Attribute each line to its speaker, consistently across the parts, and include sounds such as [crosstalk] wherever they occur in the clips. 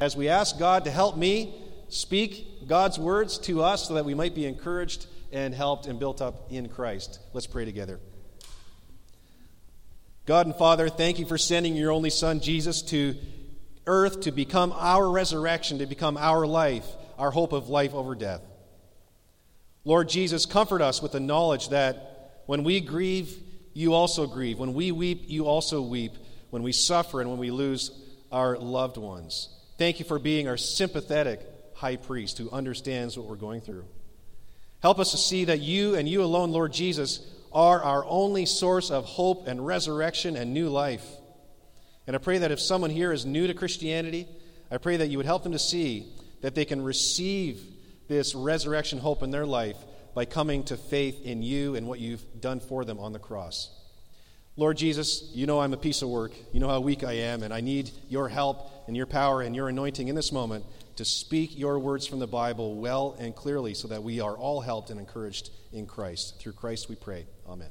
Speaker 1: as we ask God to help me speak God's words to us so that we might be encouraged and helped and built up in Christ. Let's pray together. God and Father, thank you for sending your only Son, Jesus, to earth to become our resurrection, to become our life, our hope of life over death. Lord Jesus, comfort us with the knowledge that when we grieve, you also grieve. When we weep, you also weep. When we suffer and when we lose our loved ones. Thank you for being our sympathetic high priest who understands what we're going through. Help us to see that you and you alone, Lord Jesus, are our only source of hope and resurrection and new life. And I pray that if someone here is new to Christianity, I pray that you would help them to see that they can receive this resurrection hope in their life by coming to faith in you and what you've done for them on the cross. Lord Jesus, you know I'm a piece of work. You know how weak I am, and I need your help and your power and your anointing in this moment to speak your words from the Bible well and clearly so that we are all helped and encouraged in Christ. Through Christ we pray. Amen.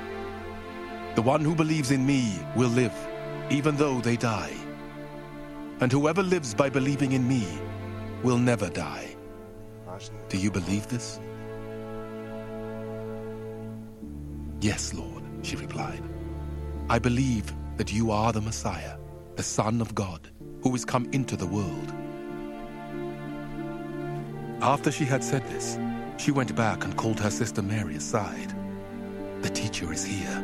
Speaker 2: The one who believes in me will live, even though they die. And whoever lives by believing in me will never die. Do you believe this? Yes, Lord, she replied. I believe that you are the Messiah, the Son of God, who is come into the world. After she had said this, she went back and called her sister Mary aside. The teacher is here,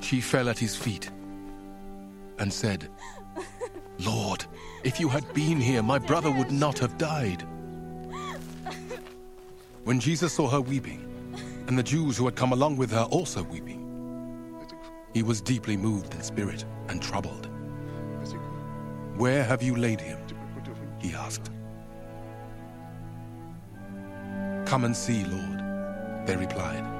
Speaker 2: she fell at his feet and said, Lord, if you had been here, my brother would not have died. When Jesus saw her weeping, and the Jews who had come along with her also weeping, he was deeply moved in spirit and troubled. Where have you laid him? He asked. Come and see, Lord, they replied.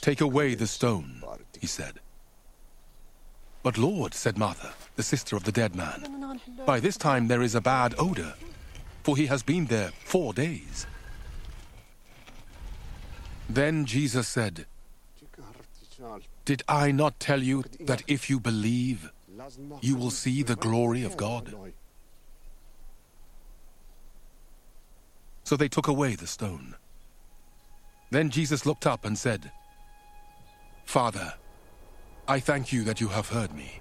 Speaker 2: Take away the stone, he said. But Lord, said Martha, the sister of the dead man, by this time there is a bad odor, for he has been there four days. Then Jesus said, Did I not tell you that if you believe, you will see the glory of God? So they took away the stone. Then Jesus looked up and said, Father, I thank you that you have heard me.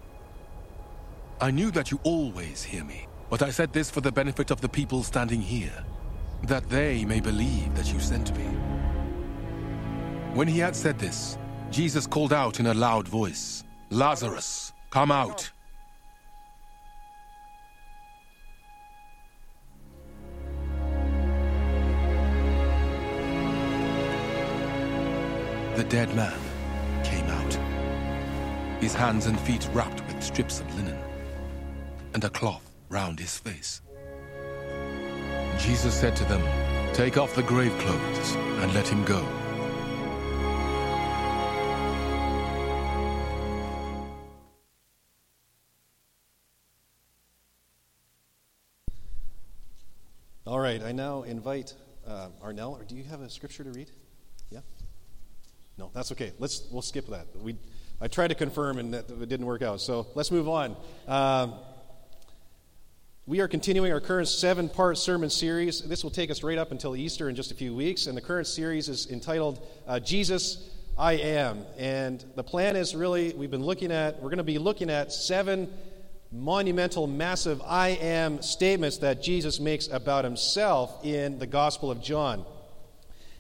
Speaker 2: I knew that you always hear me, but I said this for the benefit of the people standing here, that they may believe that you sent me. When he had said this, Jesus called out in a loud voice, Lazarus, come out. The dead man his hands and feet wrapped with strips of linen, and a cloth round his face. Jesus said to them, Take off the grave clothes and let him go.
Speaker 1: All right, I now invite uh, Arnell. Or do you have a scripture to read? Yeah. No, that's okay. Let's we'll skip that. We I tried to confirm and that it didn't work out. So let's move on. Um, we are continuing our current seven part sermon series. This will take us right up until Easter in just a few weeks. And the current series is entitled uh, Jesus, I Am. And the plan is really, we've been looking at, we're going to be looking at seven monumental, massive I am statements that Jesus makes about himself in the Gospel of John.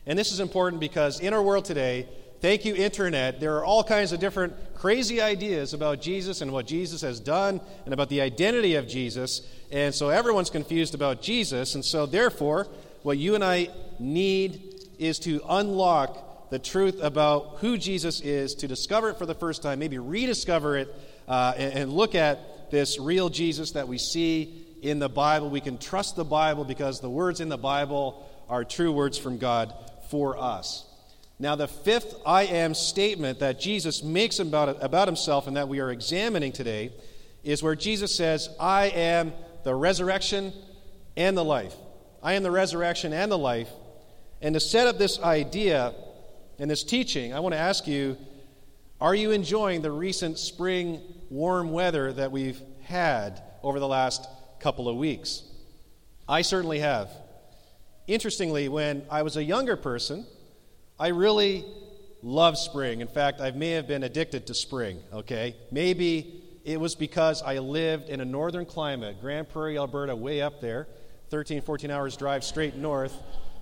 Speaker 1: And this is important because in our world today, Thank you, Internet. There are all kinds of different crazy ideas about Jesus and what Jesus has done and about the identity of Jesus. And so everyone's confused about Jesus. And so, therefore, what you and I need is to unlock the truth about who Jesus is, to discover it for the first time, maybe rediscover it, uh, and, and look at this real Jesus that we see in the Bible. We can trust the Bible because the words in the Bible are true words from God for us. Now, the fifth I am statement that Jesus makes about, about himself and that we are examining today is where Jesus says, I am the resurrection and the life. I am the resurrection and the life. And to set up this idea and this teaching, I want to ask you are you enjoying the recent spring warm weather that we've had over the last couple of weeks? I certainly have. Interestingly, when I was a younger person, I really love spring. In fact, I may have been addicted to spring, okay? Maybe it was because I lived in a northern climate, Grande Prairie, Alberta, way up there, 13, 14 hours drive straight north.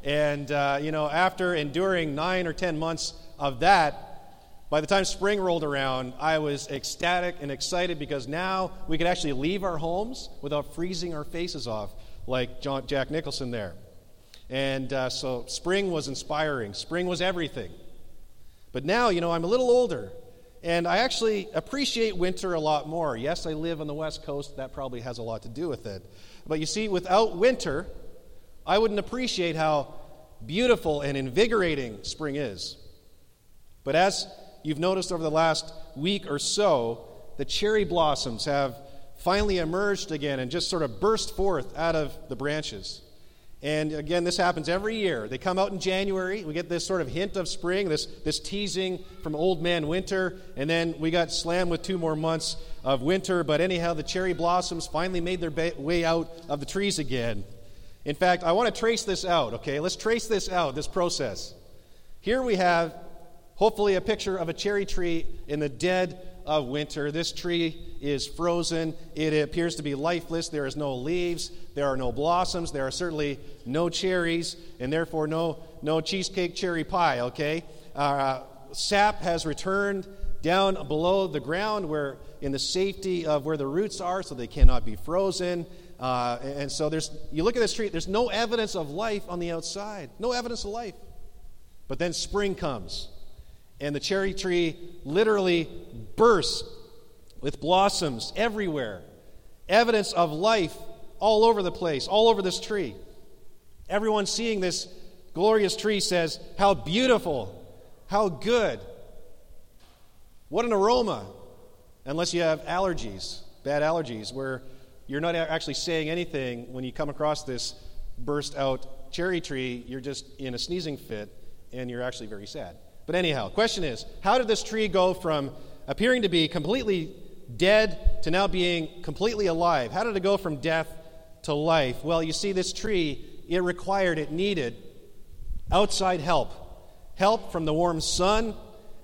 Speaker 1: And, uh, you know, after enduring nine or 10 months of that, by the time spring rolled around, I was ecstatic and excited because now we could actually leave our homes without freezing our faces off, like John, Jack Nicholson there. And uh, so spring was inspiring, spring was everything. But now, you know, I'm a little older, and I actually appreciate winter a lot more. Yes, I live on the West Coast, that probably has a lot to do with it. But you see, without winter, I wouldn't appreciate how beautiful and invigorating spring is. But as you've noticed over the last week or so, the cherry blossoms have finally emerged again and just sort of burst forth out of the branches. And again, this happens every year. They come out in January. We get this sort of hint of spring, this, this teasing from old man winter. And then we got slammed with two more months of winter. But anyhow, the cherry blossoms finally made their ba- way out of the trees again. In fact, I want to trace this out, okay? Let's trace this out, this process. Here we have, hopefully, a picture of a cherry tree in the dead of winter. This tree is frozen. It appears to be lifeless. There is no leaves. There are no blossoms. There are certainly no cherries, and therefore no, no cheesecake cherry pie, okay? Uh, sap has returned down below the ground where in the safety of where the roots are so they cannot be frozen uh, and so there's you look at this tree there's no evidence of life on the outside no evidence of life but then spring comes and the cherry tree literally bursts with blossoms everywhere. Evidence of life all over the place, all over this tree. Everyone seeing this glorious tree says, How beautiful! How good! What an aroma! Unless you have allergies, bad allergies, where you're not actually saying anything when you come across this burst out cherry tree, you're just in a sneezing fit and you're actually very sad. But anyhow, the question is, how did this tree go from appearing to be completely dead to now being completely alive? How did it go from death to life? Well, you see, this tree it required, it needed outside help. Help from the warm sun,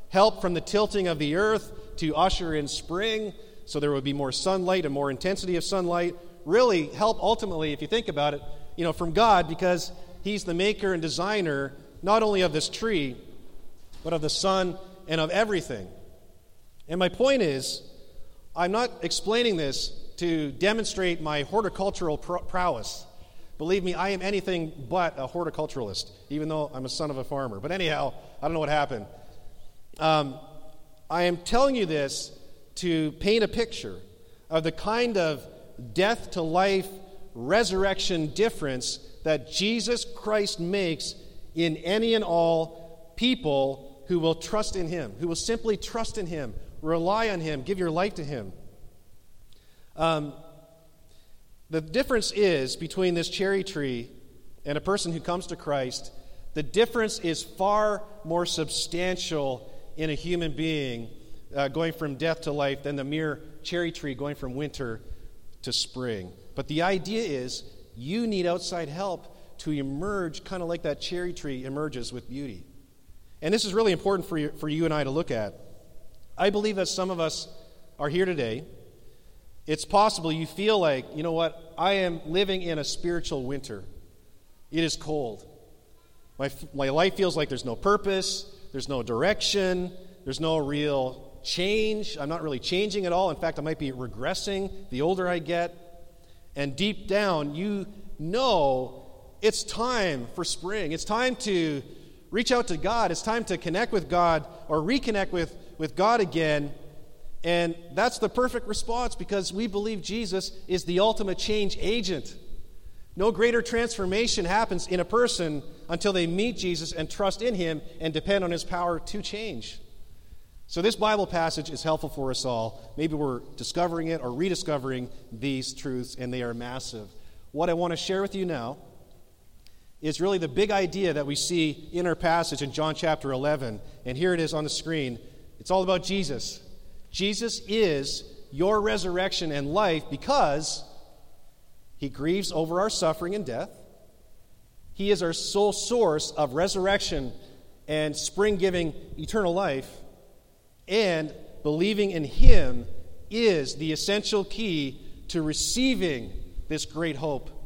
Speaker 1: help from the tilting of the earth to usher in spring so there would be more sunlight and more intensity of sunlight. Really, help ultimately, if you think about it, you know, from God because He's the maker and designer not only of this tree, but of the sun and of everything. And my point is, I'm not explaining this to demonstrate my horticultural prowess. Believe me, I am anything but a horticulturalist, even though I'm a son of a farmer. But anyhow, I don't know what happened. Um, I am telling you this to paint a picture of the kind of death to life, resurrection difference that Jesus Christ makes in any and all people who will trust in Him, who will simply trust in Him, rely on Him, give your life to Him. Um, the difference is between this cherry tree and a person who comes to Christ, the difference is far more substantial in a human being uh, going from death to life than the mere cherry tree going from winter to spring. But the idea is you need outside help to emerge kind of like that cherry tree emerges with beauty. And this is really important for you, for you and I to look at. I believe that some of us are here today. It's possible you feel like, you know what, I am living in a spiritual winter. It is cold. My, my life feels like there's no purpose, there's no direction, there's no real change. I'm not really changing at all. In fact, I might be regressing the older I get. And deep down, you know it's time for spring. It's time to reach out to God. It's time to connect with God or reconnect with, with God again. And that's the perfect response because we believe Jesus is the ultimate change agent. No greater transformation happens in a person until they meet Jesus and trust in him and depend on his power to change. So, this Bible passage is helpful for us all. Maybe we're discovering it or rediscovering these truths, and they are massive. What I want to share with you now is really the big idea that we see in our passage in John chapter 11. And here it is on the screen. It's all about Jesus. Jesus is your resurrection and life because he grieves over our suffering and death. He is our sole source of resurrection and spring giving eternal life. And believing in him is the essential key to receiving this great hope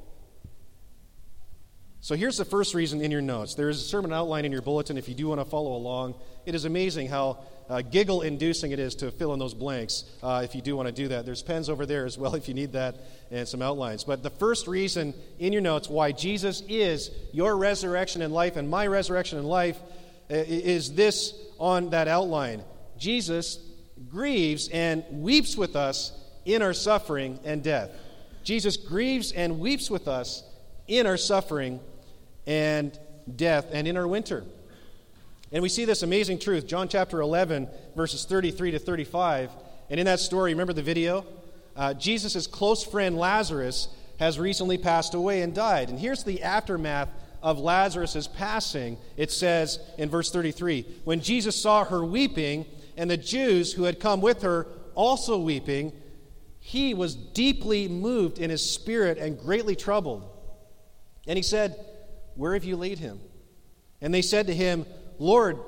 Speaker 1: so here's the first reason in your notes. There is a sermon outline in your bulletin if you do want to follow along. It is amazing how uh, giggle inducing it is to fill in those blanks uh, if you do want to do that. There's pens over there as well [laughs] if you need that and some outlines. But the first reason in your notes why Jesus is your resurrection and life and my resurrection and life uh, is this on that outline. Jesus grieves and weeps with us in our suffering and death. Jesus grieves and weeps with us in our suffering and death and in our winter. And we see this amazing truth, John chapter 11, verses 33 to 35. And in that story, remember the video? Uh, Jesus' close friend Lazarus has recently passed away and died. And here's the aftermath of Lazarus' passing. It says in verse 33 When Jesus saw her weeping, and the Jews who had come with her also weeping, he was deeply moved in his spirit and greatly troubled. And he said, where have you laid him? And they said to him, Lord,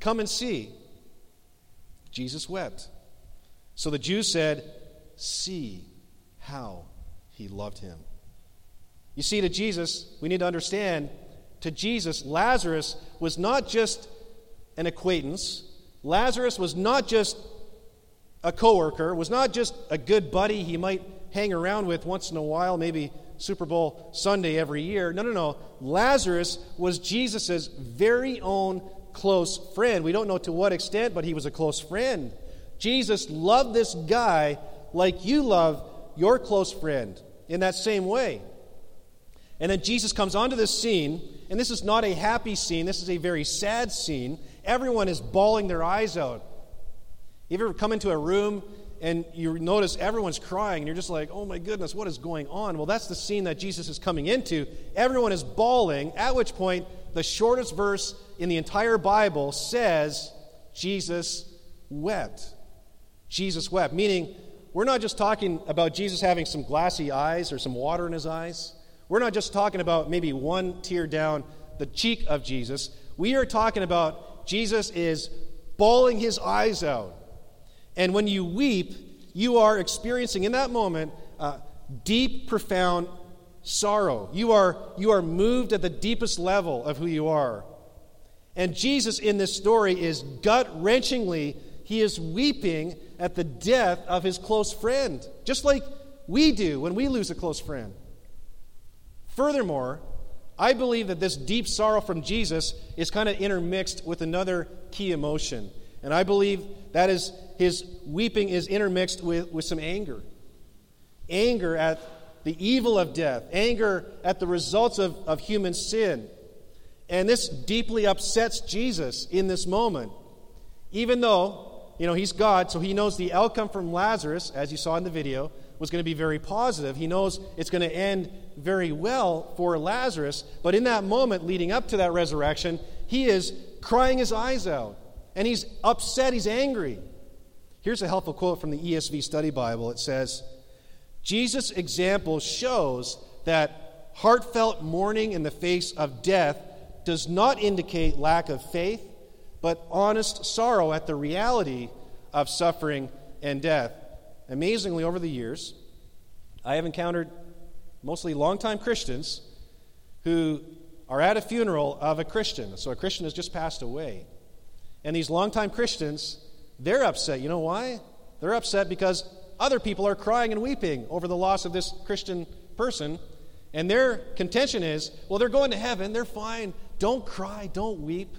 Speaker 1: come and see. Jesus wept. So the Jews said, See how he loved him. You see, to Jesus, we need to understand to Jesus, Lazarus was not just an acquaintance, Lazarus was not just a coworker, was not just a good buddy he might hang around with once in a while, maybe Super Bowl Sunday every year. No, no, no. Lazarus was Jesus' very own close friend. We don't know to what extent, but he was a close friend. Jesus loved this guy like you love your close friend in that same way. And then Jesus comes onto this scene, and this is not a happy scene, this is a very sad scene. Everyone is bawling their eyes out. You ever come into a room and you notice everyone's crying, and you're just like, oh my goodness, what is going on? Well, that's the scene that Jesus is coming into. Everyone is bawling, at which point, the shortest verse in the entire Bible says, Jesus wept. Jesus wept, meaning we're not just talking about Jesus having some glassy eyes or some water in his eyes. we're not just talking about maybe one tear down the cheek of Jesus. We are talking about Jesus is bawling his eyes out. And when you weep, you are experiencing in that moment uh, deep, profound sorrow. You are, you are moved at the deepest level of who you are. And Jesus in this story is gut wrenchingly, he is weeping at the death of his close friend, just like we do when we lose a close friend. Furthermore, I believe that this deep sorrow from Jesus is kind of intermixed with another key emotion. And I believe that is his weeping is intermixed with, with some anger. Anger at the evil of death, anger at the results of, of human sin. And this deeply upsets Jesus in this moment. Even though, you know, he's God, so he knows the outcome from Lazarus, as you saw in the video, was going to be very positive. He knows it's going to end very well for Lazarus, but in that moment leading up to that resurrection, he is crying his eyes out. And he's upset, he's angry. Here's a helpful quote from the ESV Study Bible. It says, Jesus' example shows that heartfelt mourning in the face of death does not indicate lack of faith, but honest sorrow at the reality of suffering and death. Amazingly, over the years, I have encountered mostly longtime Christians who are at a funeral of a Christian. So a Christian has just passed away. And these longtime Christians, they're upset. You know why? They're upset because other people are crying and weeping over the loss of this Christian person. And their contention is, well, they're going to heaven. They're fine. Don't cry. Don't weep.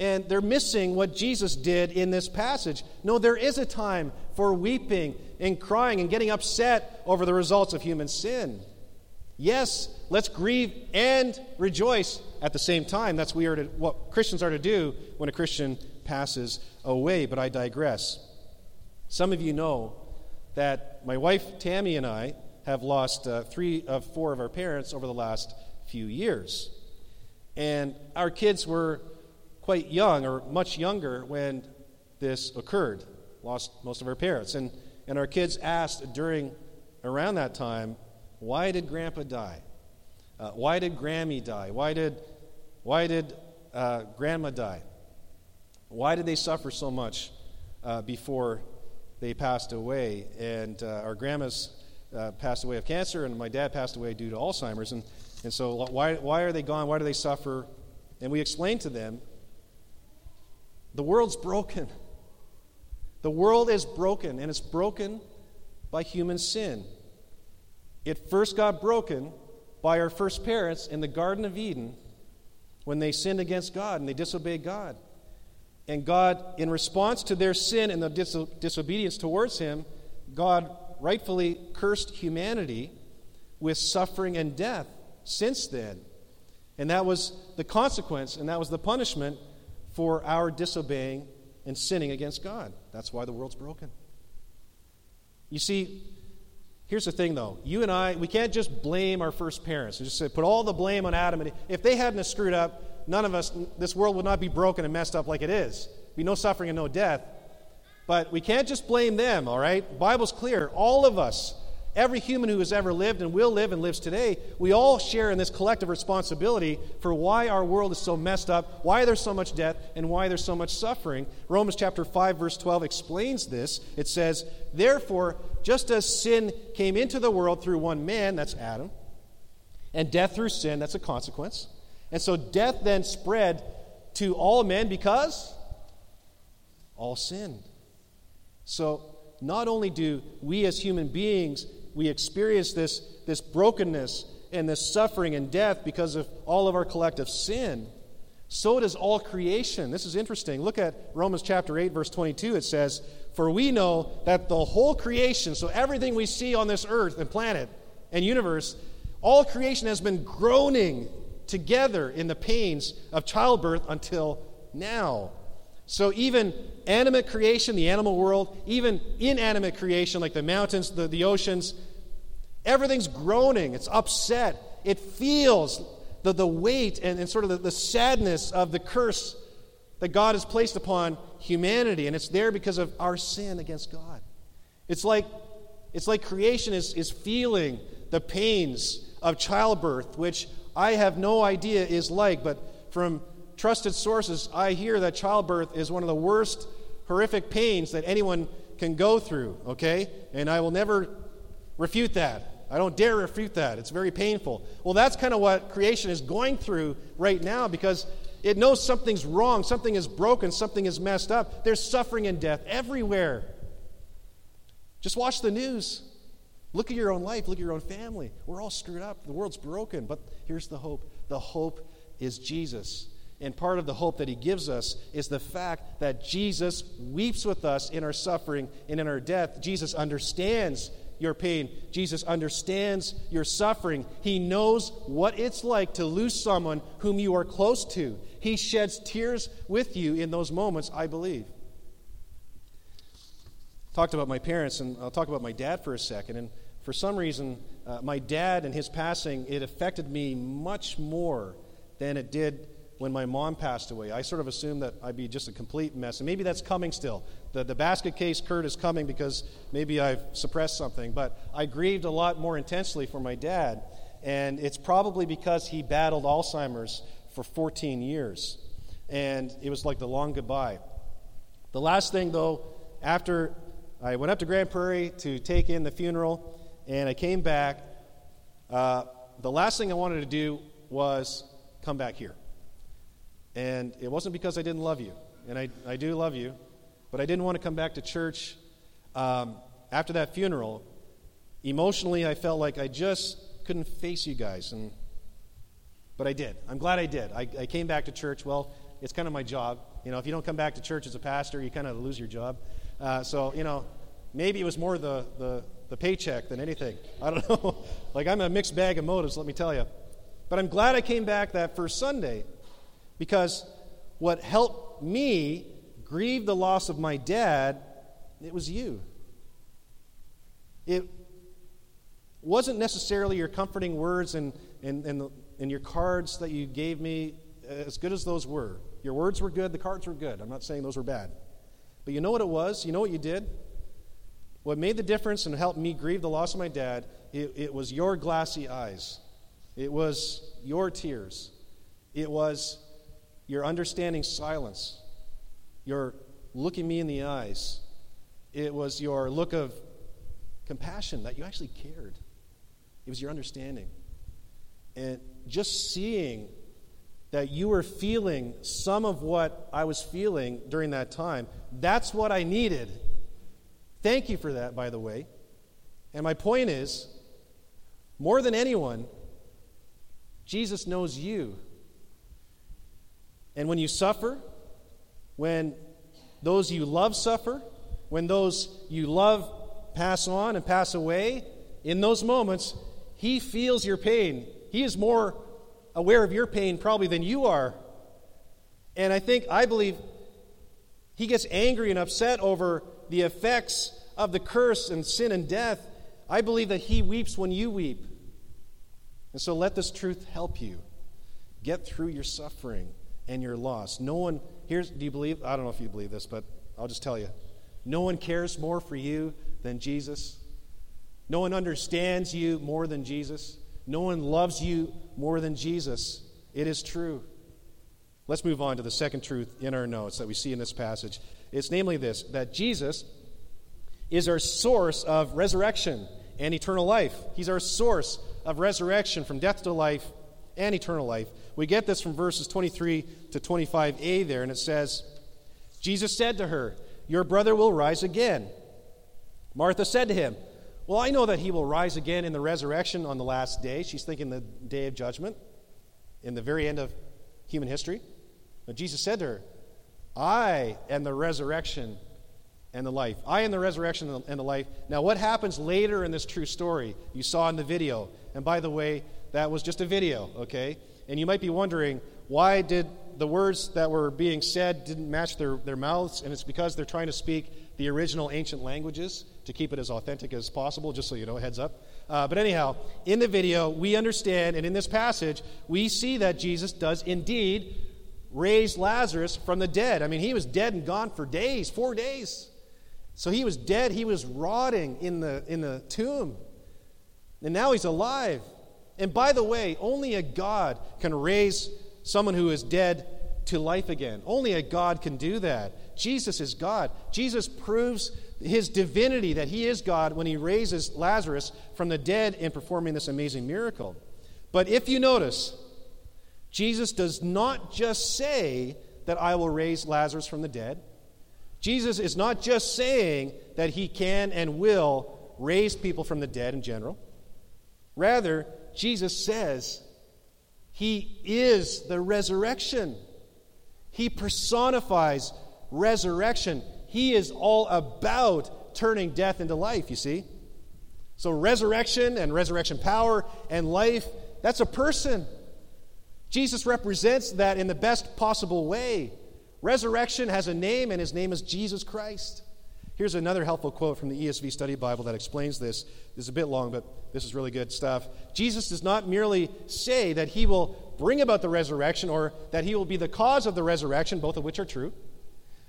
Speaker 1: And they're missing what Jesus did in this passage. No, there is a time for weeping and crying and getting upset over the results of human sin. Yes, let's grieve and rejoice at the same time. That's we are to, what Christians are to do when a Christian passes away, but I digress. Some of you know that my wife Tammy and I have lost uh, three of four of our parents over the last few years. And our kids were quite young or much younger when this occurred, lost most of our parents. And, and our kids asked during, around that time, why did Grandpa die? Uh, why did Grammy die? Why did, why did uh, Grandma die? Why did they suffer so much uh, before they passed away? And uh, our grandmas uh, passed away of cancer, and my dad passed away due to Alzheimer's. And, and so, why, why are they gone? Why do they suffer? And we explained to them the world's broken. The world is broken, and it's broken by human sin. It first got broken by our first parents in the Garden of Eden when they sinned against God and they disobeyed God. And God, in response to their sin and the diso- disobedience towards Him, God rightfully cursed humanity with suffering and death since then. And that was the consequence, and that was the punishment for our disobeying and sinning against God. That's why the world's broken. You see, here's the thing though. You and I, we can't just blame our first parents and just say, put all the blame on Adam. And if they hadn't screwed up, none of us, this world would not be broken and messed up like it is. Be no suffering and no death. But we can't just blame them, all right? Bible's clear. All of us Every human who has ever lived and will live and lives today, we all share in this collective responsibility for why our world is so messed up, why there's so much death, and why there's so much suffering. Romans chapter 5 verse 12 explains this. It says, "Therefore, just as sin came into the world through one man, that's Adam, and death through sin, that's a consequence. And so death then spread to all men because all sinned." So not only do we as human beings we experience this, this brokenness and this suffering and death because of all of our collective sin. So does all creation. This is interesting. Look at Romans chapter 8, verse 22. It says, For we know that the whole creation, so everything we see on this earth and planet and universe, all creation has been groaning together in the pains of childbirth until now. So, even animate creation, the animal world, even inanimate creation like the mountains, the, the oceans, everything's groaning, it's upset. It feels the, the weight and, and sort of the, the sadness of the curse that God has placed upon humanity, and it's there because of our sin against God. It's like, it's like creation is, is feeling the pains of childbirth, which I have no idea is like, but from trusted sources, I hear that childbirth is one of the worst horrific pains that anyone can go through, okay? And I will never refute that. I don't dare refute that. It's very painful. Well, that's kind of what creation is going through right now because it knows something's wrong, something is broken, something is messed up. There's suffering and death everywhere. Just watch the news. Look at your own life, look at your own family. We're all screwed up. The world's broken, but here's the hope. The hope is Jesus. And part of the hope that he gives us is the fact that Jesus weeps with us in our suffering and in our death. Jesus understands your pain. Jesus understands your suffering. He knows what it's like to lose someone whom you are close to. He sheds tears with you in those moments, I believe. Talked about my parents, and I'll talk about my dad for a second. And for some reason, uh, my dad and his passing, it affected me much more than it did when my mom passed away. I sort of assumed that I'd be just a complete mess. And maybe that's coming still. The, the basket case, Kurt, is coming because maybe I've suppressed something. But I grieved a lot more intensely for my dad. And it's probably because he battled Alzheimer's for 14 years. And it was like the long goodbye. The last thing, though, after I went up to Grande Prairie to take in the funeral, and I came back, uh, the last thing I wanted to do was come back here. And it wasn't because I didn't love you, and I, I do love you, but I didn't want to come back to church um, after that funeral. Emotionally, I felt like I just couldn't face you guys, and but I did. I'm glad I did. I, I came back to church. Well, it's kind of my job. You know, if you don't come back to church as a pastor, you kind of lose your job. Uh, so, you know, maybe it was more the, the, the paycheck than anything. [laughs] I don't know. [laughs] like, I'm a mixed bag of motives, let me tell you. But I'm glad I came back that first Sunday because what helped me grieve the loss of my dad, it was you. It wasn't necessarily your comforting words and, and, and, the, and your cards that you gave me, as good as those were. Your words were good, the cards were good. I'm not saying those were bad. But you know what it was? You know what you did? What made the difference and helped me grieve the loss of my dad, it, it was your glassy eyes. It was your tears. It was your understanding silence, your looking me in the eyes. It was your look of compassion that you actually cared. It was your understanding. And just seeing that you were feeling some of what I was feeling during that time, that's what I needed. Thank you for that, by the way. And my point is more than anyone, Jesus knows you. And when you suffer, when those you love suffer, when those you love pass on and pass away, in those moments, He feels your pain. He is more aware of your pain probably than you are. And I think, I believe, He gets angry and upset over the effects of the curse and sin and death. I believe that He weeps when you weep. And so let this truth help you get through your suffering and your loss. No one, here's, do you believe? I don't know if you believe this, but I'll just tell you. No one cares more for you than Jesus. No one understands you more than Jesus. No one loves you more than Jesus. It is true. Let's move on to the second truth in our notes that we see in this passage. It's namely this that Jesus is our source of resurrection and eternal life. He's our source of resurrection from death to life and eternal life. We get this from verses 23 to 25a there, and it says, Jesus said to her, Your brother will rise again. Martha said to him, Well, I know that he will rise again in the resurrection on the last day. She's thinking the day of judgment, in the very end of human history. But Jesus said to her, I am the resurrection and the life. I am the resurrection and the life. Now, what happens later in this true story, you saw in the video. And by the way, that was just a video, okay? And you might be wondering, why did the words that were being said didn't match their, their mouths? And it's because they're trying to speak the original ancient languages to keep it as authentic as possible, just so you know, heads up. Uh, but anyhow, in the video, we understand, and in this passage, we see that Jesus does indeed raise Lazarus from the dead. I mean, he was dead and gone for days, four days. So he was dead, he was rotting in the, in the tomb. And now he's alive. And by the way, only a God can raise someone who is dead to life again. Only a God can do that. Jesus is God. Jesus proves his divinity that he is God when he raises Lazarus from the dead in performing this amazing miracle. But if you notice, Jesus does not just say that I will raise Lazarus from the dead. Jesus is not just saying that he can and will raise people from the dead in general. Rather, Jesus says he is the resurrection. He personifies resurrection. He is all about turning death into life, you see? So, resurrection and resurrection power and life, that's a person. Jesus represents that in the best possible way. Resurrection has a name, and his name is Jesus Christ. Here's another helpful quote from the ESV Study Bible that explains this. This is a bit long, but this is really good stuff. Jesus does not merely say that he will bring about the resurrection or that he will be the cause of the resurrection, both of which are true,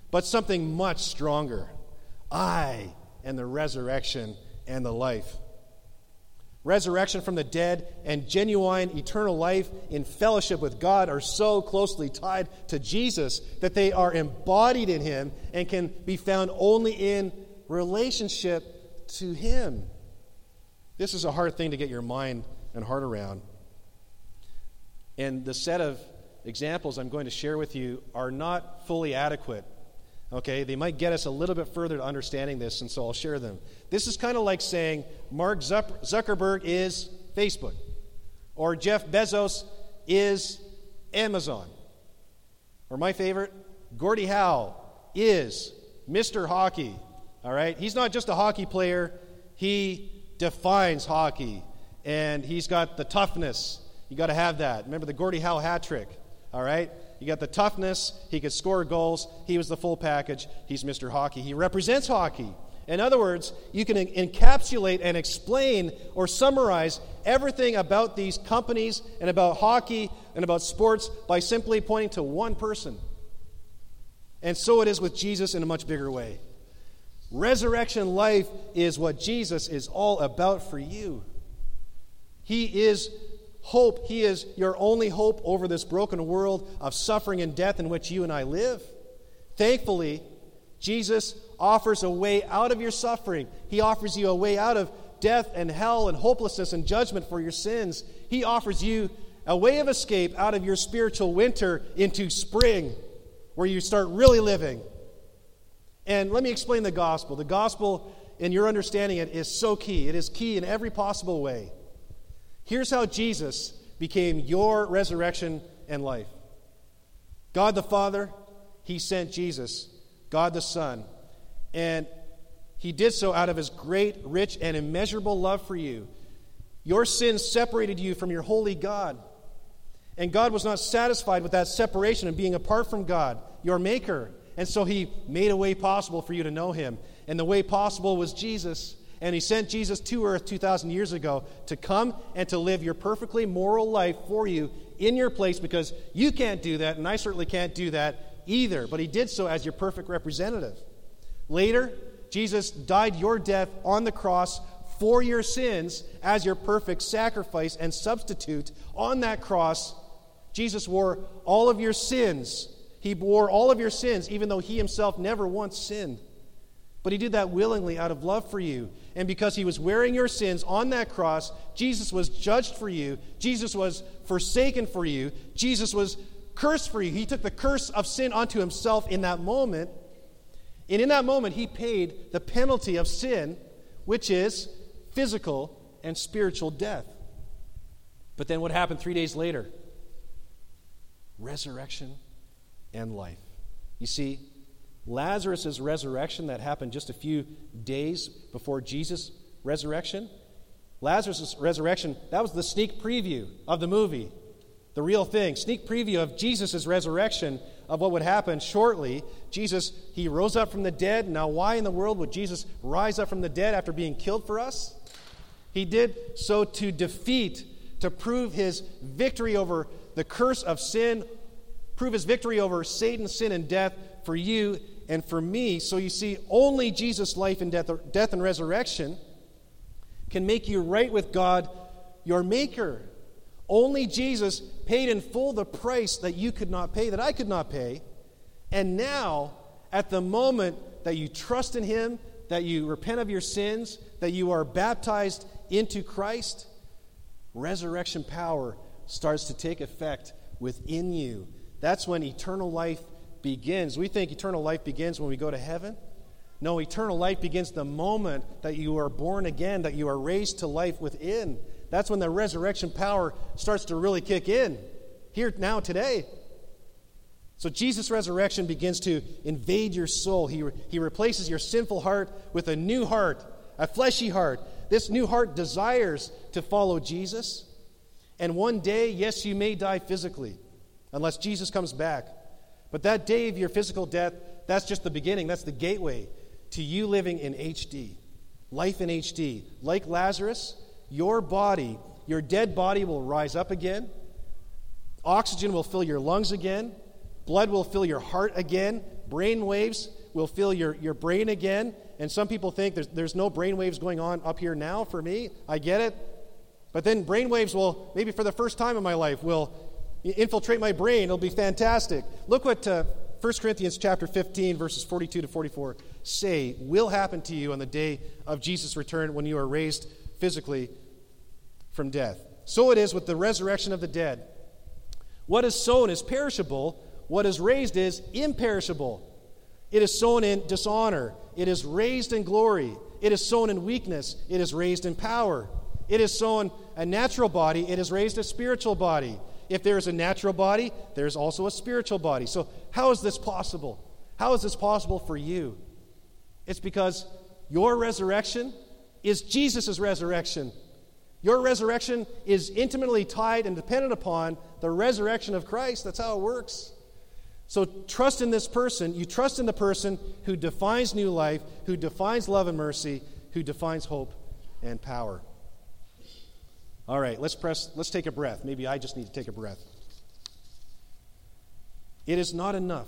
Speaker 1: but something much stronger. I and the resurrection and the life. Resurrection from the dead and genuine eternal life in fellowship with God are so closely tied to Jesus that they are embodied in Him and can be found only in relationship to Him. This is a hard thing to get your mind and heart around. And the set of examples I'm going to share with you are not fully adequate Okay, they might get us a little bit further to understanding this, and so I'll share them. This is kind of like saying Mark Zuckerberg is Facebook, or Jeff Bezos is Amazon, or my favorite, Gordie Howe is Mr. Hockey. All right, he's not just a hockey player, he defines hockey, and he's got the toughness. You got to have that. Remember the Gordie Howe hat trick. All right. You got the toughness. He could score goals. He was the full package. He's Mr. Hockey. He represents hockey. In other words, you can encapsulate and explain or summarize everything about these companies and about hockey and about sports by simply pointing to one person. And so it is with Jesus in a much bigger way. Resurrection life is what Jesus is all about for you. He is hope. He is your only hope over this broken world of suffering and death in which you and I live. Thankfully, Jesus offers a way out of your suffering. He offers you a way out of death and hell and hopelessness and judgment for your sins. He offers you a way of escape out of your spiritual winter into spring, where you start really living. And let me explain the gospel. The gospel, in your understanding it, is so key. It is key in every possible way. Here's how Jesus became your resurrection and life God the Father, He sent Jesus, God the Son, and He did so out of His great, rich, and immeasurable love for you. Your sins separated you from your holy God. And God was not satisfied with that separation and being apart from God, your Maker. And so He made a way possible for you to know Him. And the way possible was Jesus. And he sent Jesus to earth 2,000 years ago to come and to live your perfectly moral life for you in your place because you can't do that, and I certainly can't do that either. But he did so as your perfect representative. Later, Jesus died your death on the cross for your sins as your perfect sacrifice and substitute. On that cross, Jesus wore all of your sins. He bore all of your sins, even though he himself never once sinned. But he did that willingly out of love for you. And because he was wearing your sins on that cross, Jesus was judged for you. Jesus was forsaken for you. Jesus was cursed for you. He took the curse of sin onto himself in that moment. And in that moment, he paid the penalty of sin, which is physical and spiritual death. But then what happened three days later? Resurrection and life. You see, Lazarus' resurrection that happened just a few days before Jesus' resurrection, Lazarus' resurrection, that was the sneak preview of the movie, the real thing. Sneak preview of Jesus' resurrection of what would happen shortly. Jesus, he rose up from the dead. Now, why in the world would Jesus rise up from the dead after being killed for us? He did so to defeat, to prove his victory over the curse of sin, prove his victory over Satan, sin, and death for you and for me. So you see, only Jesus' life and death, death and resurrection can make you right with God, your Maker. Only Jesus paid in full the price that you could not pay, that I could not pay. And now, at the moment that you trust in Him, that you repent of your sins, that you are baptized into Christ, resurrection power starts to take effect within you. That's when eternal life begins. We think eternal life begins when we go to heaven. No, eternal life begins the moment that you are born again, that you are raised to life within. That's when the resurrection power starts to really kick in. Here, now, today. So Jesus' resurrection begins to invade your soul. He, he replaces your sinful heart with a new heart, a fleshy heart. This new heart desires to follow Jesus. And one day, yes, you may die physically, unless Jesus comes back. But that day of your physical death, that's just the beginning. That's the gateway to you living in HD. Life in HD. Like Lazarus, your body, your dead body will rise up again. Oxygen will fill your lungs again. Blood will fill your heart again. Brain waves will fill your, your brain again. And some people think there's, there's no brain waves going on up here now for me. I get it. But then brain waves will, maybe for the first time in my life, will infiltrate my brain. It'll be fantastic. Look what uh, 1 Corinthians chapter 15, verses 42 to 44 say will happen to you on the day of Jesus' return when you are raised physically from death. So it is with the resurrection of the dead. What is sown is perishable, what is raised is imperishable. It is sown in dishonor, it is raised in glory. It is sown in weakness, it is raised in power. It is sown a natural body, it is raised a spiritual body. If there is a natural body, there's also a spiritual body. So, how is this possible? How is this possible for you? It's because your resurrection is Jesus' resurrection. Your resurrection is intimately tied and dependent upon the resurrection of Christ. That's how it works. So trust in this person. You trust in the person who defines new life, who defines love and mercy, who defines hope and power. All right, let's press let's take a breath. Maybe I just need to take a breath. It is not enough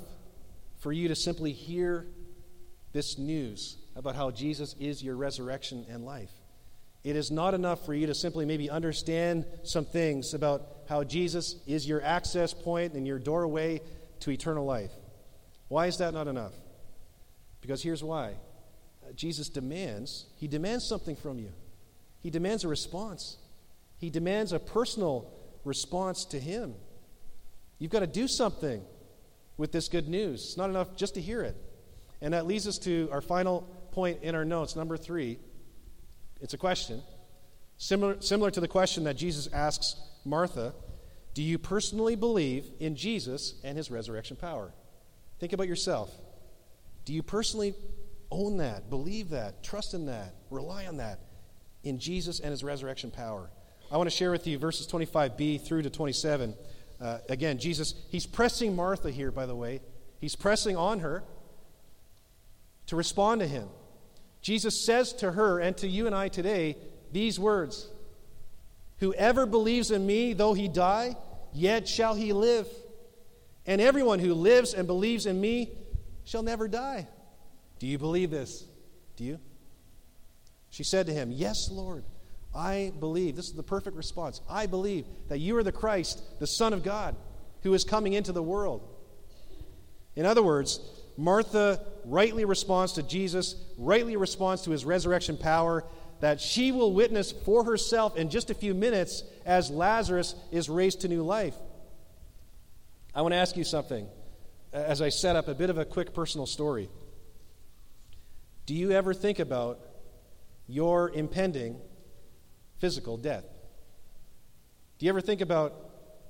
Speaker 1: for you to simply hear this news about how Jesus is your resurrection and life. It is not enough for you to simply maybe understand some things about how Jesus is your access point and your doorway to eternal life. Why is that not enough? Because here's why uh, Jesus demands, he demands something from you. He demands a response. He demands a personal response to him. You've got to do something with this good news. It's not enough just to hear it. And that leads us to our final point in our notes, number three. It's a question. Similar, similar to the question that Jesus asks Martha Do you personally believe in Jesus and his resurrection power? Think about yourself. Do you personally own that, believe that, trust in that, rely on that in Jesus and his resurrection power? I want to share with you verses 25b through to 27. Uh, again, Jesus, he's pressing Martha here, by the way. He's pressing on her to respond to him. Jesus says to her and to you and I today these words Whoever believes in me, though he die, yet shall he live. And everyone who lives and believes in me shall never die. Do you believe this? Do you? She said to him, Yes, Lord. I believe. This is the perfect response. I believe that you are the Christ, the Son of God, who is coming into the world. In other words, Martha rightly responds to Jesus, rightly responds to his resurrection power, that she will witness for herself in just a few minutes as Lazarus is raised to new life. I want to ask you something as I set up a bit of a quick personal story. Do you ever think about your impending physical death? Do you ever think about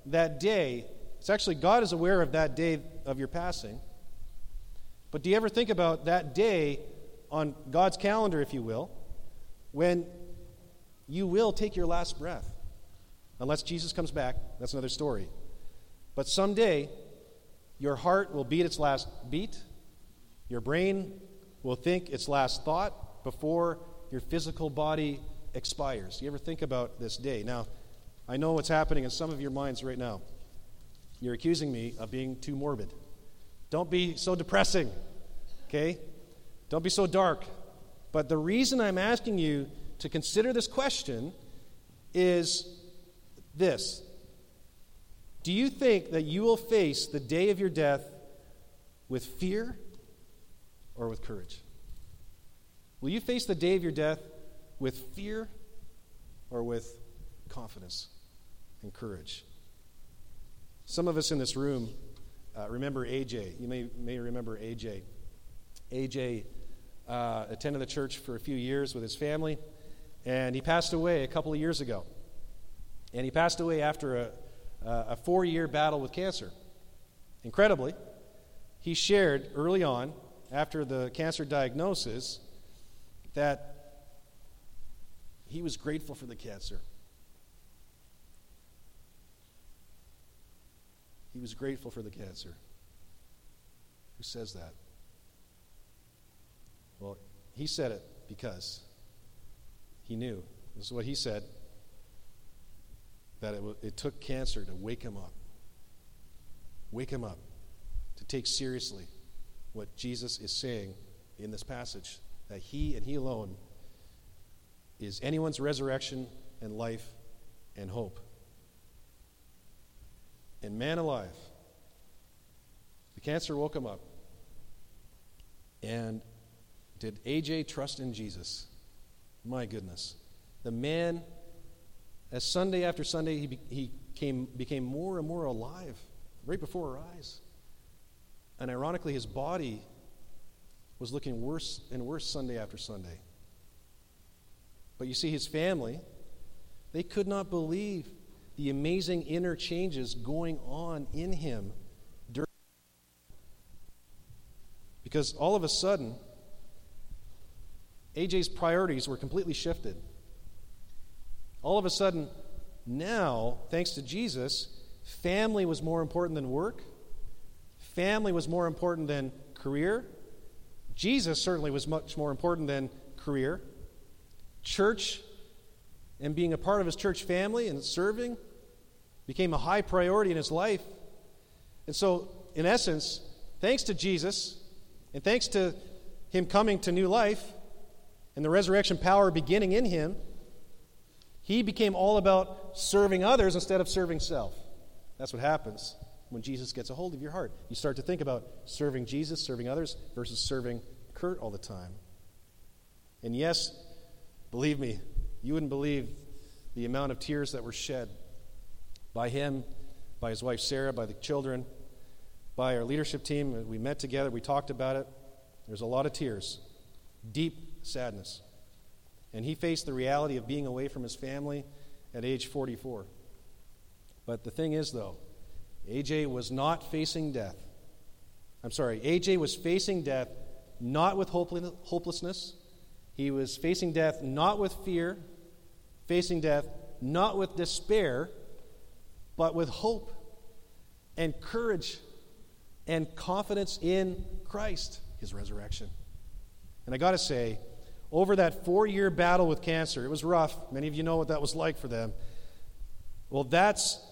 Speaker 1: that day? It's actually, God is aware of that day of your passing. But do you ever think about that day on God's calendar, if you will, when you will take your last breath? Unless Jesus comes back, that's another story. But someday, your heart will beat its last beat, your brain will think its last thought before your physical body expires. You ever think about this day? Now, I know what's happening in some of your minds right now. You're accusing me of being too morbid. Don't be so depressing, okay? Don't be so dark. But the reason I'm asking you to consider this question is this Do you think that you will face the day of your death with fear or with courage? Will you face the day of your death with fear or with confidence and courage? Some of us in this room uh, remember AJ. You may, may remember AJ. AJ uh, attended the church for a few years with his family, and he passed away a couple of years ago. And he passed away after a, a four year battle with cancer. Incredibly, he shared early on, after the cancer diagnosis, that he was grateful for the cancer. He was grateful for the cancer. Who says that? Well, he said it because he knew. This is what he said that it, it took cancer to wake him up. Wake him up to take seriously what Jesus is saying in this passage that he and he alone is anyone's resurrection and life and hope. And man alive, the cancer woke him up. And did AJ trust in Jesus? My goodness. The man, as Sunday after Sunday, he, he came, became more and more alive right before our eyes. And ironically, his body was looking worse and worse Sunday after Sunday. But you see, his family, they could not believe the amazing inner changes going on in him during. Because all of a sudden, AJ's priorities were completely shifted. All of a sudden, now, thanks to Jesus, family was more important than work, family was more important than career. Jesus certainly was much more important than career. Church and being a part of his church family and serving became a high priority in his life. And so, in essence, thanks to Jesus and thanks to him coming to new life, and the resurrection power beginning in him, he became all about serving others instead of serving self. That's what happens when Jesus gets a hold of your heart. You start to think about serving Jesus, serving others, versus serving Kurt all the time. And yes, believe me, you wouldn't believe the amount of tears that were shed by him, by his wife Sarah, by the children, by our leadership team. We met together, we talked about it. There's a lot of tears, deep sadness. And he faced the reality of being away from his family at age 44. But the thing is, though, AJ was not facing death. I'm sorry, AJ was facing death not with hopelessness. He was facing death not with fear, facing death not with despair, but with hope and courage and confidence in Christ, his resurrection. And I got to say, over that four year battle with cancer. It was rough. Many of you know what that was like for them. Well, that's,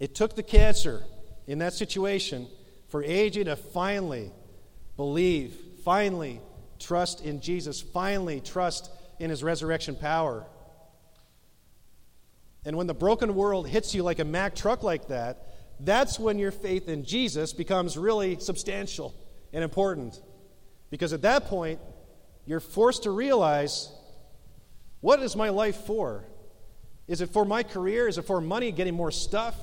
Speaker 1: it took the cancer in that situation for AJ to finally believe, finally trust in Jesus, finally trust in his resurrection power. And when the broken world hits you like a Mack truck like that, that's when your faith in Jesus becomes really substantial and important. Because at that point, you're forced to realize what is my life for? Is it for my career? Is it for money, getting more stuff?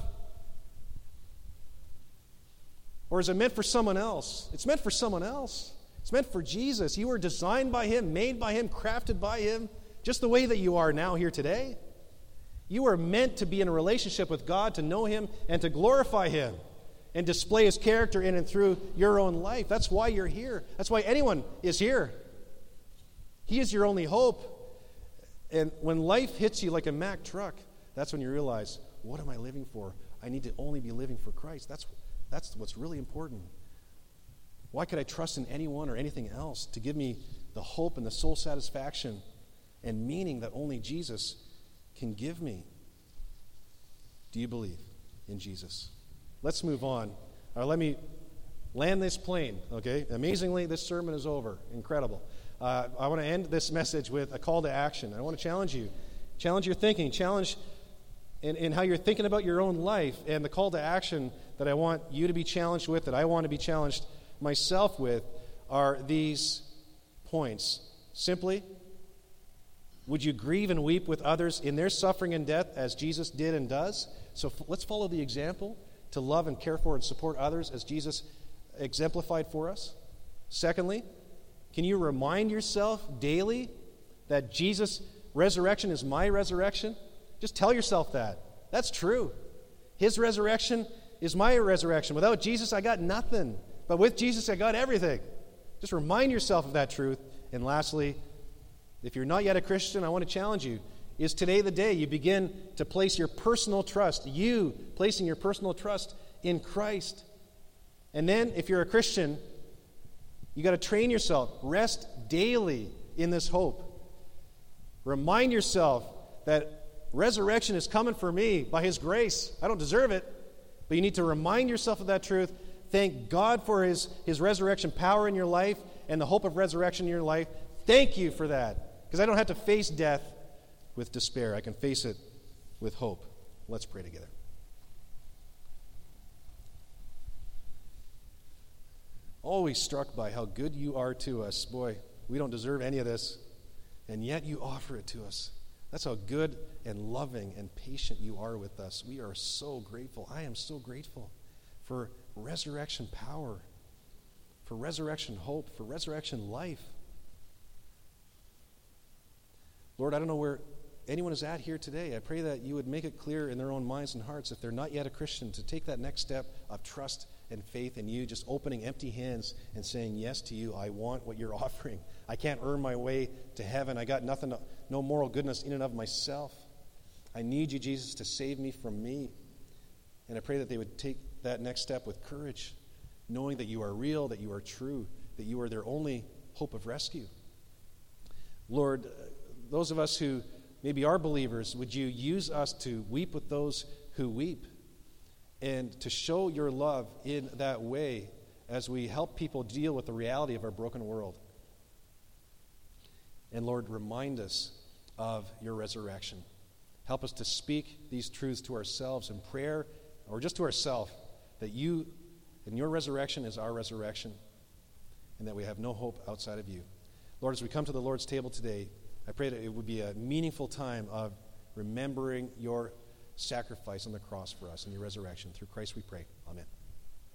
Speaker 1: Or is it meant for someone else? It's meant for someone else. It's meant for Jesus. You were designed by Him, made by Him, crafted by Him, just the way that you are now here today. You are meant to be in a relationship with God, to know Him, and to glorify Him and display His character in and through your own life. That's why you're here. That's why anyone is here. He is your only hope. And when life hits you like a Mack truck, that's when you realize, what am I living for? I need to only be living for Christ. That's, that's what's really important. Why could I trust in anyone or anything else to give me the hope and the soul satisfaction and meaning that only Jesus can give me? Do you believe in Jesus? Let's move on. Or let me land this plane, okay? Amazingly, this sermon is over. Incredible uh, I want to end this message with a call to action. I want to challenge you, challenge your thinking, challenge in, and how you're thinking about your own life and the call to action that I want you to be challenged with, that I want to be challenged myself with, are these points. Simply, would you grieve and weep with others in their suffering and death as Jesus did and does? So f- let's follow the example to love and care for and support others as Jesus exemplified for us. Secondly, can you remind yourself daily that Jesus' resurrection is my resurrection? Just tell yourself that. That's true. His resurrection is my resurrection. Without Jesus, I got nothing. But with Jesus, I got everything. Just remind yourself of that truth. And lastly, if you're not yet a Christian, I want to challenge you. Is today the day you begin to place your personal trust, you placing your personal trust in Christ? And then, if you're a Christian, you got to train yourself. Rest daily in this hope. Remind yourself that resurrection is coming for me by His grace. I don't deserve it, but you need to remind yourself of that truth. Thank God for His, his resurrection power in your life and the hope of resurrection in your life. Thank you for that, because I don't have to face death with despair. I can face it with hope. Let's pray together. Always struck by how good you are to us. Boy, we don't deserve any of this, and yet you offer it to us. That's how good and loving and patient you are with us. We are so grateful. I am so grateful for resurrection power, for resurrection hope, for resurrection life. Lord, I don't know where anyone is at here today. I pray that you would make it clear in their own minds and hearts, if they're not yet a Christian, to take that next step of trust and faith in you, just opening empty hands and saying yes to you. I want what you're [laughs] offering. I can't earn my way to heaven. I got nothing, no moral goodness in and of myself. I need you, Jesus, to save me from me. And I pray that they would take that next step with courage, knowing that you are real, that you are true, that you are their only hope of rescue. Lord, uh, those of us who maybe are believers, would you use us to weep with those who weep and to show your love in that way as we help people deal with the reality of our broken world? And Lord, remind us of your resurrection. Help us to speak these truths to ourselves in prayer or just to ourselves that you and your resurrection is our resurrection and that we have no hope outside of you. Lord, as we come to the Lord's table today, I pray that it would be a meaningful time of remembering your sacrifice on the cross for us and your resurrection. Through Christ we pray. Amen.